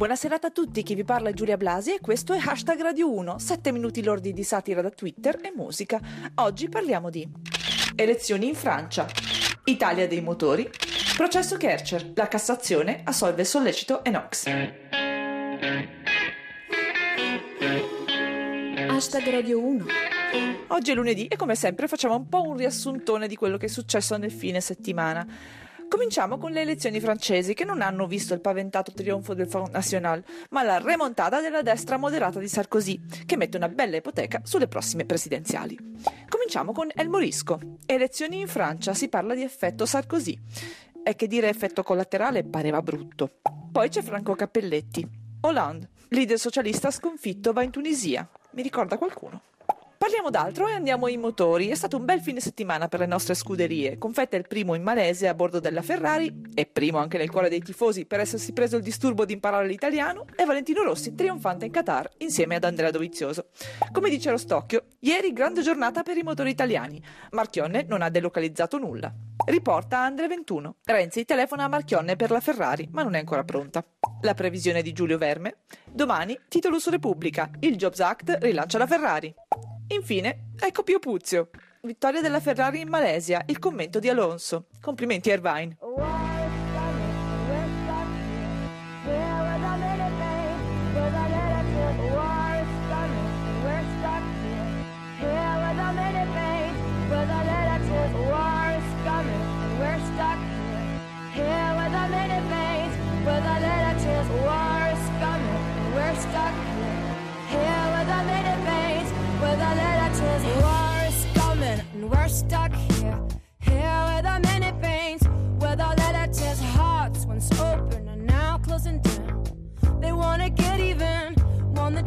Buonasera a tutti, chi vi parla è Giulia Blasi e questo è Hashtag Radio 1, 7 minuti lordi di satira da Twitter e musica. Oggi parliamo di elezioni in Francia, Italia dei motori, processo Kercher, la Cassazione assolve sollecito Enox. Hashtag Radio 1 Oggi è lunedì e come sempre facciamo un po' un riassuntone di quello che è successo nel fine settimana. Cominciamo con le elezioni francesi che non hanno visto il paventato trionfo del Front National, ma la remontata della destra moderata di Sarkozy, che mette una bella ipoteca sulle prossime presidenziali. Cominciamo con El Morisco. Elezioni in Francia, si parla di effetto Sarkozy. E che dire effetto collaterale pareva brutto. Poi c'è Franco Cappelletti. Hollande, leader socialista sconfitto, va in Tunisia. Mi ricorda qualcuno? Parliamo d'altro e andiamo ai motori. È stato un bel fine settimana per le nostre scuderie. Con il primo in Malesia a bordo della Ferrari e primo anche nel cuore dei tifosi per essersi preso il disturbo di imparare l'italiano e Valentino Rossi trionfante in Qatar insieme ad Andrea Dovizioso. Come dice Rostocchio, ieri grande giornata per i motori italiani. Marchionne non ha delocalizzato nulla. Riporta Andre 21. Renzi telefona a Marchionne per la Ferrari, ma non è ancora pronta. La previsione di Giulio Verme. Domani, titolo su Repubblica. Il Jobs Act rilancia la Ferrari. Infine, ecco Pio Puzio. Vittoria della Ferrari in Malesia, il commento di Alonso. Complimenti Irvine. stuck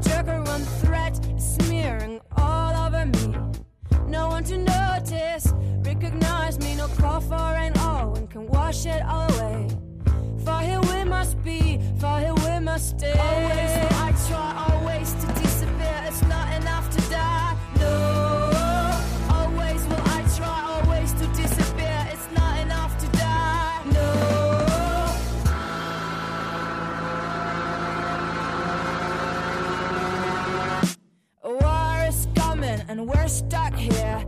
jerk around threat, smearing all over me. No one to notice, recognize me, no call for rain, oh, and can wash it all away. For here we must be, for here we must stay. We're stuck here,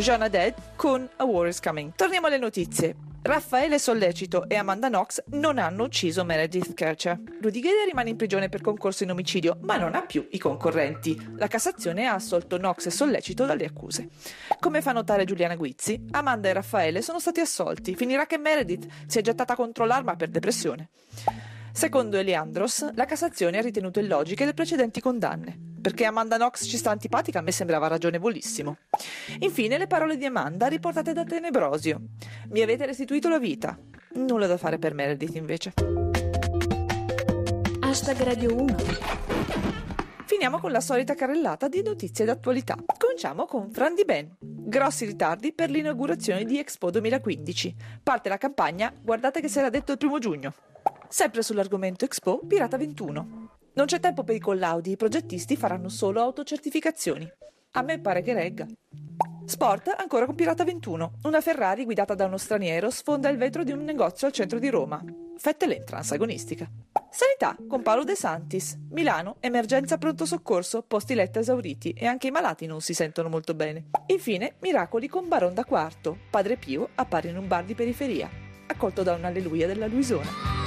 Jean Aded con A War is Coming. Torniamo alle notizie. Raffaele Sollecito e Amanda Knox non hanno ucciso Meredith Kercher. Rudy Gede rimane in prigione per concorso in omicidio, ma non ha più i concorrenti. La Cassazione ha assolto Knox e Sollecito dalle accuse. Come fa notare Giuliana Guizzi, Amanda e Raffaele sono stati assolti. Finirà che Meredith si è gettata contro l'arma per depressione. Secondo Eliandros, la Cassazione ha ritenuto illogiche le precedenti condanne. Perché Amanda Knox ci sta antipatica a me sembrava ragionevolissimo. Infine le parole di Amanda riportate da Tenebrosio. Mi avete restituito la vita. Nulla da fare per Meredith invece. Hashtag Radio 1 Finiamo con la solita carrellata di notizie d'attualità. Cominciamo con Fran Di Ben. Grossi ritardi per l'inaugurazione di Expo 2015. Parte la campagna Guardate che sarà detto il primo giugno. Sempre sull'argomento Expo, Pirata 21. Non c'è tempo per i collaudi, i progettisti faranno solo autocertificazioni. A me pare che regga. Sport ancora con Pirata 21. Una Ferrari guidata da uno straniero sfonda il vetro di un negozio al centro di Roma. Fette l'entrance agonistica. Sanità con Paolo De Santis. Milano, emergenza pronto soccorso, posti letto esauriti e anche i malati non si sentono molto bene. Infine, miracoli con Baron da Quarto. Padre Pio appare in un bar di periferia. accolto da un alleluia della Luisona.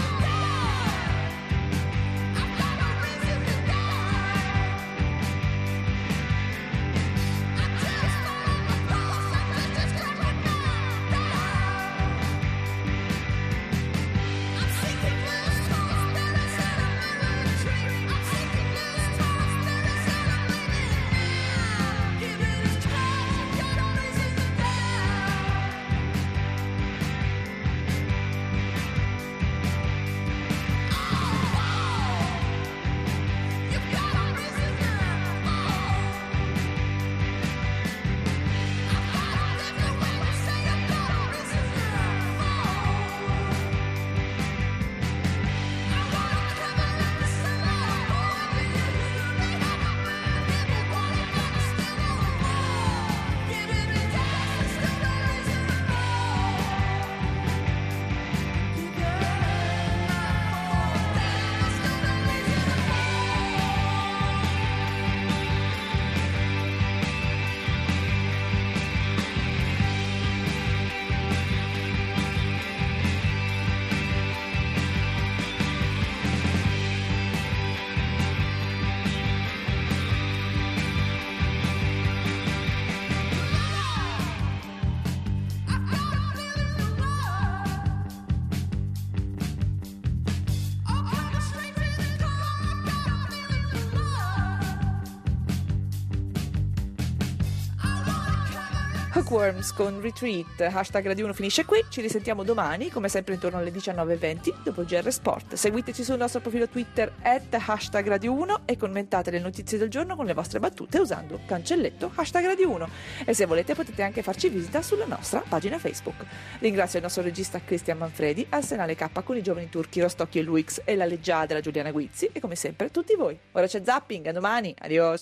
Hookworms con Retreat, hashtag Radio 1 finisce qui, ci risentiamo domani come sempre intorno alle 19.20 dopo GR Sport. Seguiteci sul nostro profilo Twitter at hashtag Radio 1 e commentate le notizie del giorno con le vostre battute usando cancelletto hashtag Radio 1 e se volete potete anche farci visita sulla nostra pagina Facebook. Ringrazio il nostro regista Cristian Manfredi, Arsenale K con i giovani turchi Rostocchi e Luix e la leggiadra Giuliana Guizzi e come sempre tutti voi. Ora c'è zapping, a domani, adios!